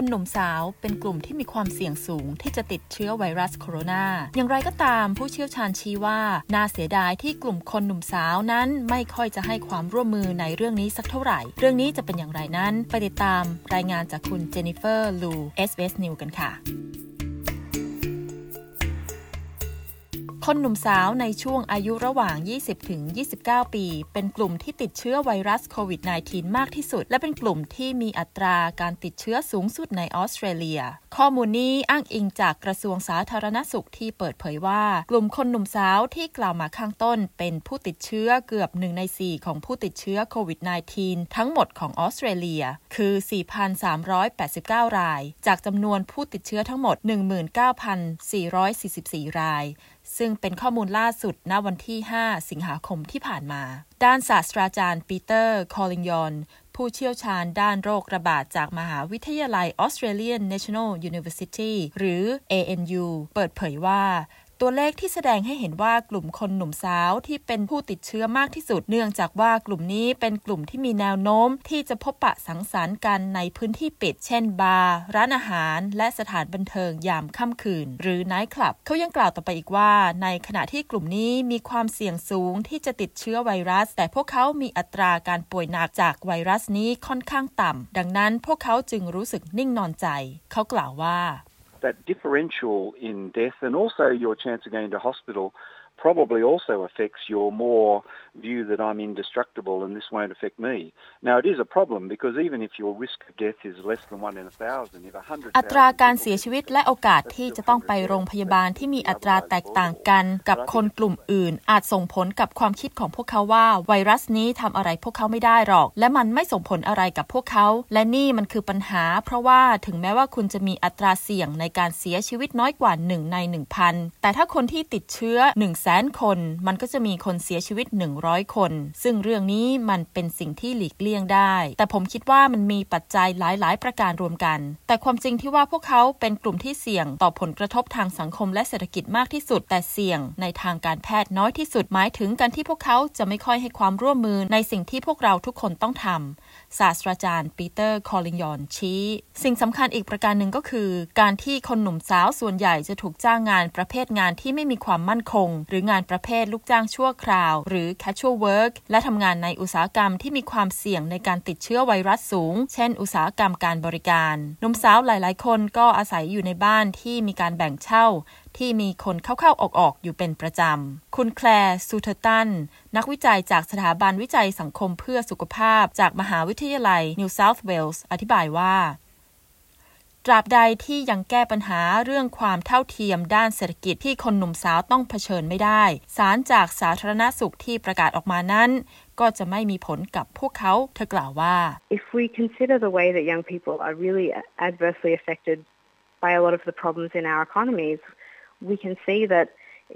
คนหนุ่มสาวเป็นกลุ่มที่มีความเสี่ยงสูงที่จะติดเชื้อไวรัสโคโรนา อย่างไรก็ตามผู้เชี่ยวชาญชี้ว่าน่าเสียดายที่กลุ่มคนหนุ่มสาวนั้นไม่ค่อยจะให้ความร่วมมือในเรื่องนี้สักเท่าไหร่ เรื่องนี้จะเป็นอย่างไรนั้น ไปติดตามรายงานจากคุณเจนนิเฟอร์ลู SBS News กันค่ะ คนหนุ่มสาวในช่วงอายุระหว่าง 20 ถึง 29 ปี เป็นกลุ่มที่ติดเชื้อไวรัสโควิด -19 มากที่สุด และเป็นกลุ่มที่มีอัตราการติดเชื้อสูงสุดในออสเตรเลีย ข้อมูลนี้อ้างอิงจากกระทรวงสาธารณสุขที่เปิดเผยว่า กลุ่มคนหนุ่มสาวที่กล่าวมาข้างต้น เป็นผู้ติดเชื้อเกือบ1ใน4 ของผู้ติดเชื้อโควิด -19 ทั้งหมดของออสเตรเลีย คือ 4,389 ราย จากจำนวนผู้ติดเชื้อทั้งหมด 19,444 ราย ซึ่งเป็นข้อมูลล่าสุดณวันที่ 5 สิงหาคมที่ผ่านมา ด้านศาสตราจารย์ปีเตอร์ คอลิงยอน ผู้เชี่ยวชาญด้านโรคระบาดจากมหาวิทยาลัย Australian National University หรือ ANU เปิดเผยว่า ตัวเลขที่แสดงให้เห็นว่ากลุ่มคนหนุ่มสาวที่เป็นผู้ติดเชื้อมากที่สุด เนื่องจากว่ากลุ่มนี้เป็นกลุ่มที่มีแนวโน้ม ที่จะพบปะสังสรรค์กันในพื้นที่ปิด เช่นบาร์ร้านอาหาร และสถานบันเทิงยามค่ำคืน หรือไนท์คลับเขายังกล่าวต่อไปอีกว่า ในขณะที่กลุ่มนี้มีความเสี่ยงสูงที่จะติดเชื้อไวรัส แต่พวกเขามีอัตราการป่วยหนักจากไวรัสนี้ค่อนข้างต่ำดังนั้นพวกเขาจึงรู้สึกนิ่งนอนใจ เขากล่าวว่า that differential in death and also your chance of going to hospital probably also affects your more view that I'm indestructible and this won't affect me. Now, it is a problem because even if your risk of death is less than one in a thousand, if a hundred อัตราการเสียชีวิตและโอกาสที่จะต้องไปโรงพยาบาลที่มีอัตราแตกต่างกันกับคนกลุ่มอื่น อาจส่งผลกับความคิดของพวกเขาว่า ไวรัสนี้ทำอะไรพวกเขาไม่ได้หรอก และมันไม่ส่งผลอะไรกับพวกเขา และนี่มันคือปัญหา เพราะว่าถึงแม้ว่าคุณจะมีอัตราเสี่ยงในการเสียชีวิตน้อยกว่า1ใน1,000แต่ถ้าคนที่ติดเชื้อ1 0 0 0 0แสนคน มันก็จะมีคนเสียชีวิต 100 คน ซึ่งเรื่องนี้มันเป็นสิ่งที่หลีกเลี่ยงได้ แต่ผมคิดว่ามันมีปัจจัยหลาย ๆ ประการรวมกัน แต่ความจริงที่ว่าพวกเขาเป็นกลุ่มที่เสี่ยงต่อผลกระทบทางสังคมและเศรษฐกิจมากที่สุด แต่เสี่ยงในทางการแพทย์น้อยที่สุด หมายถึงการที่พวกเขาจะไม่ค่อยให้ความร่วมมือในสิ่งที่พวกเราทุกคนต้องทศาสตราจารย์ปีเตอร์ คอลิงยอน ชี้ สิ่งสำคัญอีกประการหนึ่งก็คือ การที่คนหนุ่มสาวส่วนใหญ่จะถูกจ้างงานประเภทงานที่ไม่มีความมั่นคงหรืองานประเภทลูกจ้างชั่วคราว หรือ casual work และทำงานในอุตสาหกรรมที่มีความเสี่ยงในการติดเชื้อไวรัสสูง เช่น อุตสาหกรรมการบริการหนุ่มสาวหลาย ๆ คนก็อาศัยอยู่ในบ้านที่มีการแบ่งเช่าที่มีคนเข้าๆ ออกๆ อยู่เป็นประจำ คุณแคลร์ซูเทอร์ตัน นักวิจัยจากสถาบันวิจัยสังคมเพื่อสุขภาพจากมหาวิทยาลัยนิวเซาท์เวลส์อธิบายว่า ตราบใดที่ยังแก้ปัญหาเรื่องความเท่าเทียมด้านเศรษฐกิจที่คนหนุ่มสาวต้องเผชิญไม่ได้ สารจากสาธารณสุขที่ประกาศออกมานั้น ก็จะไม่มีผลกับพวกเขาเธอกล่าวว่า If we consider the way that young people are really adversely affected by a lot of the problems in our economies, we can see that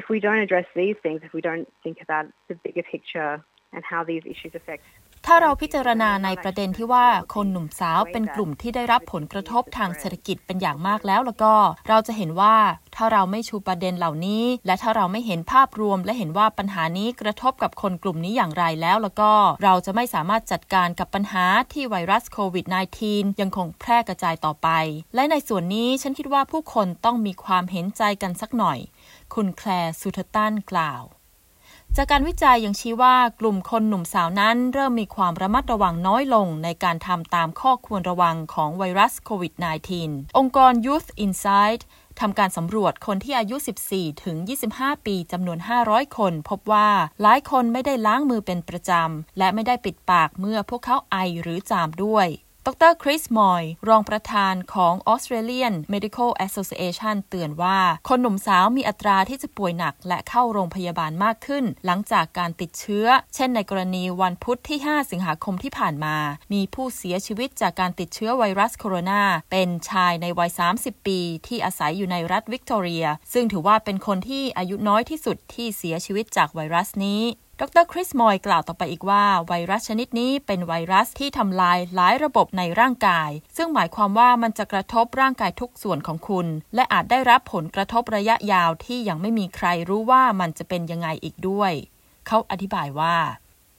if we don't address these things, if we don't think about the bigger picture and how these issues affect ถ้าเราพิจารณาในประเด็นที่ว่าคนหนุ่มสาวเป็นกลุ่มที่ได้รับผลกระทบทางเศรษฐกิจเป็นอย่างมากแล้วแล้วก็ เราจะเห็นว่าถ้าเราไม่ชูประเด็นเหล่านี้ และถ้าเราไม่เห็นภาพรวม และเห็นว่าปัญหานี้กระทบกับคนกลุ่มนี้อย่างไรแล้วแล้วก็ เราจะไม่สามารถจัดการกับปัญหาที่ไวรัสโควิด -19 ยังคงแพร่กระจายต่อไป และในส่วนนี้ฉันคิดว่าผู้คนต้องมีความเห็นใจกันสักหน่อย คุณแคลร์สุทตันกล่าว จากการวิจัยยังชี้ว่ากลุ่มคนหนุ่มสาวนั้น เริ่มมีความระมัดระวังน้อยลงในการทำตามข้อควรระวังของไวรัสโควิด -19 องค์กร Youth Insight ทำการสำรวจคนที่อายุ 14 ถึง 25 ปีจำนวน 500 คน พบว่าหลายคนไม่ได้ล้างมือเป็นประจำ และไม่ได้ปิดปากเมื่อพวกเขาไอหรือจามด้วย ดรคริสมอย รองประธานของ Australian Medical Association เตือนว่า คนหนุ่มสาวมีอัตราที่จะป่วยหนักและเข้าโรงพยาบาลมากขึ้น หลังจากการติดเชื้อ เช่นในกรณีวันพุธที่ 5 สิงหาคมที่ผ่านมา มีผู้เสียชีวิตจากการติดเชื้อไวรัสโคโรนา เป็นชายในวัย 30 ปีที่อาศัยอยู่ในรัฐวิกตอเรีย ซึ่งถือว่าเป็นคนที่อายุน้อยที่สุดที่เสียชีวิตจากไวรัสนี้ ดรคริสมอยกล่าวต่อไปอีกว่า ไวรัสชนิดนี้เป็นไวรัสที่ทำลายหลายระบบในร่างกาย ซึ่งหมายความว่ามันจะกระทบร่างกายทุกส่วนของคุณ และอาจได้รับผลกระทบระยะยาวที่ยังไม่มีใครรู้ว่ามันจะเป็นยังไงอีกด้วย เขาอธิบายว่า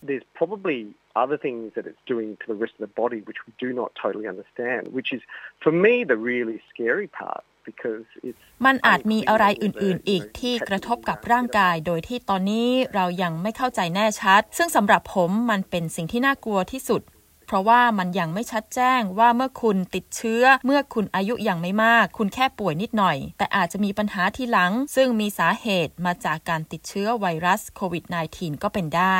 there's probably other things that it's doing to the rest of the body which we do not totally understand, which is, for me, the really scary part. มันอาจมีอะไรอื่นๆ อีกที่กระทบกับร่างกาย โดยที่ตอนนี้เรายังไม่เข้าใจแน่ชัด ซึ่งสำหรับผมมันเป็นสิ่งที่น่ากลัวที่สุด เพราะว่ามันยังไม่ชัดแจ้งว่าเมื่อคุณติดเชื้อ เมื่อคุณอายุยังไม่มาก คุณแค่ป่วยนิดหน่อย แต่อาจจะมีปัญหาทีหลัง ซึ่งมีสาเหตุมาจากการติดเชื้อไวรัสโควิด -19 ก็เป็นได้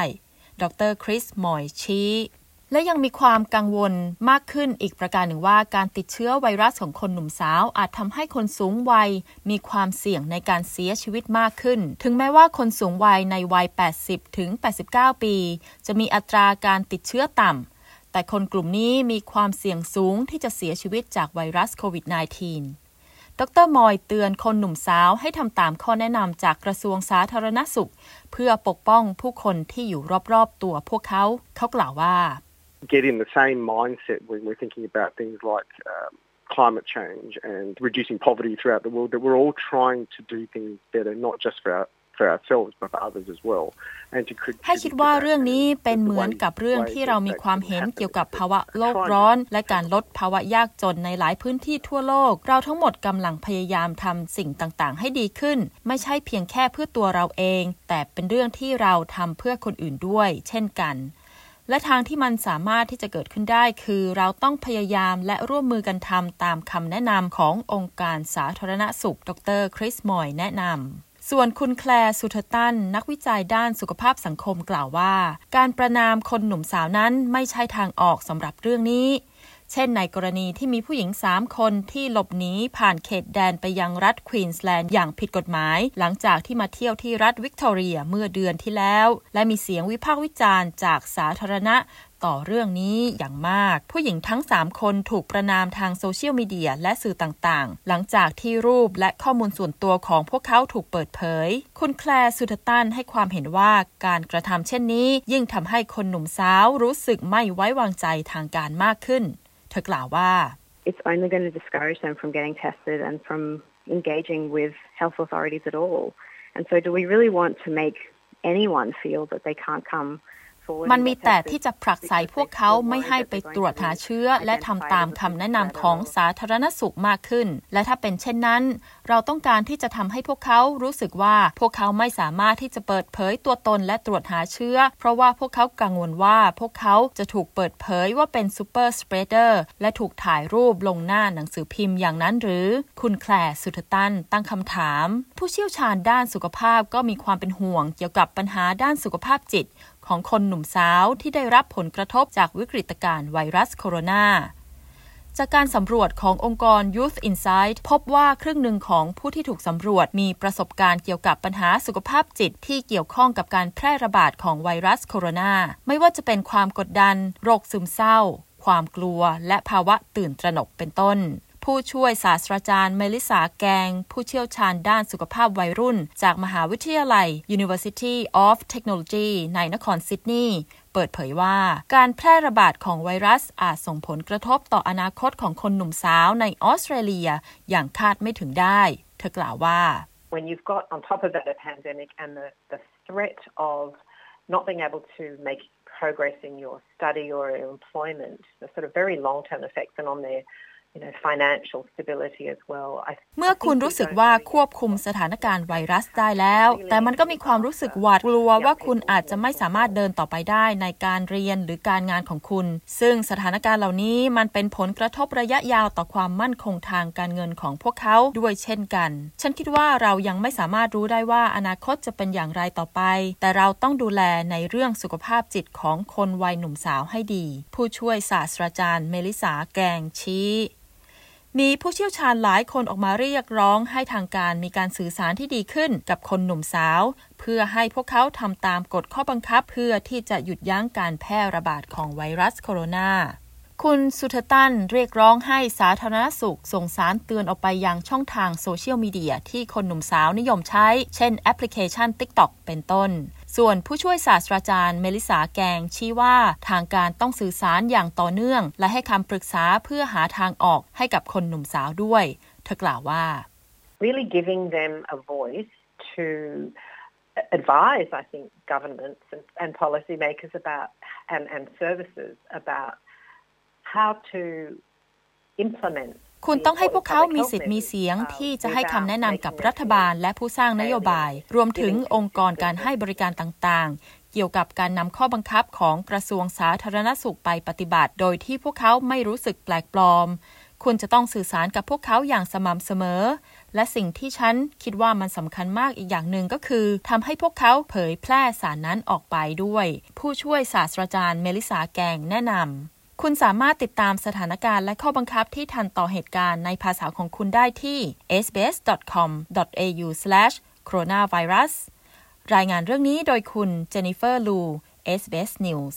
ดรคริสมอยชี้ และยังมีความกังวลมากขึ้นอีกประการหนึ่งว่า การติดเชื้อไวรัสของคนหนุ่มสาว อาจทำให้คนสูงวัย มีความเสี่ยงในการเสียชีวิตมากขึ้น ถึงแม้ว่าคนสูงวัยในวัย 80 ถึง 89 ปี จะมีอัตราการติดเชื้อต่ำแต่คนกลุ่มนี้มีความเสี่ยงสูงที่จะเสียชีวิตจากไวรัสโควิด -19 ดรมอยเตือนคนหนุ่มสาวให้ทำตามข้อแนะนำจากกระทรวงสาธารณสุข เพื่อปกป้องผู้คนที่อยู่รอบๆตัวพวกเขา เขากล่าวว่า get in the same mindset when we're thinking about things like um, climate change and reducing poverty throughout the world, that we're all trying to do things better, not just for our for ourselves but for others as well ให้คิดว่าเรื่องนี้เป็นเหมือนกับเรื่องที่เรามีความเห็นเกี่ยวกับภาวะโลกร้อน และการลดภาวะยากจนในหลายพื้นที่ทั่วโลก เราทั้งหมดกำลังพยายามทำสิ่งต่างๆ ให้ดีขึ้น ไม่ใช่เพียงแค่เพื่อตัวเราเอง แต่เป็นเรื่องที่เราทำเพื่อคนอื่นด้วย เช่นกัน และทางที่มันสามารถที่จะเกิดขึ้นได้คือเราต้องพยายามและร่วมมือกันทำตามคำแนะนำขององค์การสาธารณสุข ดรคริสมอยแนะนำส่วนคุณแคลร์สุทตัน นักวิจัยด้านสุขภาพสังคมกล่าวว่า การประณามคนหนุ่มสาวนั้นไม่ใช่ทางออกสำหรับเรื่องนี้ เช่นในกรณีที่มีผู้หญิง 3 คนที่หลบหนีผ่านเขตแดนไปยังรัฐควีนส์แลนด์อย่างผิดกฎหมาย หลังจากที่มาเที่ยวที่รัฐวิกตอเรียเมื่อเดือนที่แล้ว และมีเสียงวิพากษ์วิจารณ์จากสาธารณะต่อเรื่องนี้อย่างมาก ผู้หญิงทั้ง 3 คนถูกประนามทางโซเชียลมีเดียและสื่อต่างๆ หลังจากที่รูปและข้อมูลส่วนตัวของพวกเขาถูกเปิดเผย คุณแคลร์สุทตันให้ความเห็นว่าการกระทำเช่นนี้ ยิ่งทำให้คนหนุ่มสาวรู้สึกไม่ไว้วางใจทางการมากขึ้น เธอกล่าวว่า It's only going to discourage them from getting tested and from engaging with health authorities at all. And so do we really want to make anyone feel that they can't come มันมีแต่ที่จะผลักไสพวกเขาไม่ให้ไปตรวจหาเชื้อ และทำตามคำแนะนำของสาธารณสุขมากขึ้น และถ้าเป็นเช่นนั้น เราต้องการที่จะทำให้พวกเขารู้สึกว่าพวกเขาไม่สามารถที่จะเปิดเผยตัวตนและตรวจหาเชื้อ เพราะว่าพวกเขากังวลว่าพวกเขาจะถูกเปิดเผยว่าเป็นซูเปอร์สเปรเดอร์และถูกถ่ายรูปลงหน้าหนังสือพิมพ์อย่างนั้นหรือ คุณแคลสุทตันตั้งคำถาม ผู้เชี่ยวชาญด้านสุขภาพก็มีความเป็นห่วงเกี่ยวกับปัญหาด้านสุขภาพจิต ของคนหนุ่มสาวที่ได้รับผลกระทบจากวิกฤตการณ์ไวรัสโคโรนาจากการสำรวจขององค์กร Youth Insight พบว่าครึ่งหนึ่งของผู้ที่ถูกสำรวจมีประสบการณ์เกี่ยวกับปัญหาสุขภาพจิตที่เกี่ยวข้องกับการแพร่ระบาดของไวรัสโคโรนา ไม่ว่าจะเป็นความกดดัน โรคซึมเศร้า ความกลัว และภาวะตื่นตระหนกเป็นต้น ผู้ช่วยศาสตราจารย์เมลิสาแกง ผู้เชี่ยวชาญด้านสุขภาพวัยรุ่น จากมหาวิทยาลัย University of Technology ในนครซิดนีย์เปิดเผยว่า การแพร่ระบาดของไวรัสอาจส่งผลกระทบต่ออนาคตของคนหนุ่มสาวในออสเตรเลีย อย่างคาดไม่ถึงได้ เธอกล่าวว่า When you've got on top of that a pandemic and the, the threat of not being able to make progress in your study or employment, the sort of very long-term effects and on their เมื่อคุณรู้สึกว่าควบคุมสถานการณ์ไวรัสได้แล้ว แต่มันก็มีความรู้สึกหวาดกลัวว่าคุณอาจจะไม่สามารถเดินต่อไปได้ในการเรียนหรือการงานของคุณ ซึ่งสถานการณ์เหล่านี้มันเป็นผลกระทบระยะยาวต่อความมั่นคงทางการเงินของพวกเขาด้วยเช่นกัน ฉันคิดว่าเรายังไม่สามารถรู้ได้ว่าอนาคตจะเป็นอย่างไรต่อไป แต่เราต้องดูแลในเรื่องสุขภาพจิตของคนวัยหนุ่มสาวให้ดี ผู้ช่วยศาสตราจารย์เมลิสาแกงชี้ มีผู้เชี่ยวชาญหลายคนออกมาเรียกร้องให้ทางการมีการสื่อสารที่ดีขึ้นกับคนหนุ่มสาว เพื่อให้พวกเขาทำตามกฎข้อบังคับ เพื่อที่จะหยุดยั้งการแพร่ระบาดของไวรัสโคโรนาคุณสุทตันเรียกร้องให้สาธารณสุขส่งสารเตือนออกไปยังช่องทางโซเชียลมีเดียที่คนหนุ่มสาวนิยมใช้ เช่นแอปพลิเคชัน TikTok เป็นต้น ส่วนผู้ช่วยศาสตราจารย์เมลิสาแกงชี้ว่าทางการต้องสื่อสารอย่างต่อเนื่อง และให้คำปรึกษาเพื่อหาทางออกให้กับคนหนุ่มสาวด้วย เธอกล่าวว่า really giving them a voice to advise, I think, governments and, and policymakers about and, and services about how to implement คุณต้องให้พวกเขามีสิทธิ์มีเสียงที่จะให้คำแนะนำกับรัฐบาลและผู้สร้างนโยบาย รวมถึงองค์กรการให้บริการต่างๆ เกี่ยวกับการนำข้อบังคับของกระทรวงสาธารณสุขไปปฏิบัติ โดยที่พวกเขาไม่รู้สึกแปลกปลอม คุณจะต้องสื่อสารกับพวกเขาอย่างสม่ำเสมอ และสิ่งที่ฉันคิดว่ามันสำคัญมากอีกอย่างหนึ่งก็คือทำให้พวกเขาเผยแพร่สารนั้นออกไปด้วย ผู้ช่วยศาสตราจารย์เมลิสาแกงแนะนำ คุณสามารถติดตามสถานการณ์และข้อบังคับที่ทันต่อเหตุการณ์ในภาษาของคุณได้ที่ sbs.com.au/coronavirus รายงานเรื่องนี้โดยคุณเจนนิเฟอร์ลู SBS News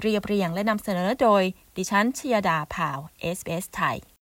เรียบเรียงและนำเสนอโดยดิฉันชยดาพาว SBS ไทย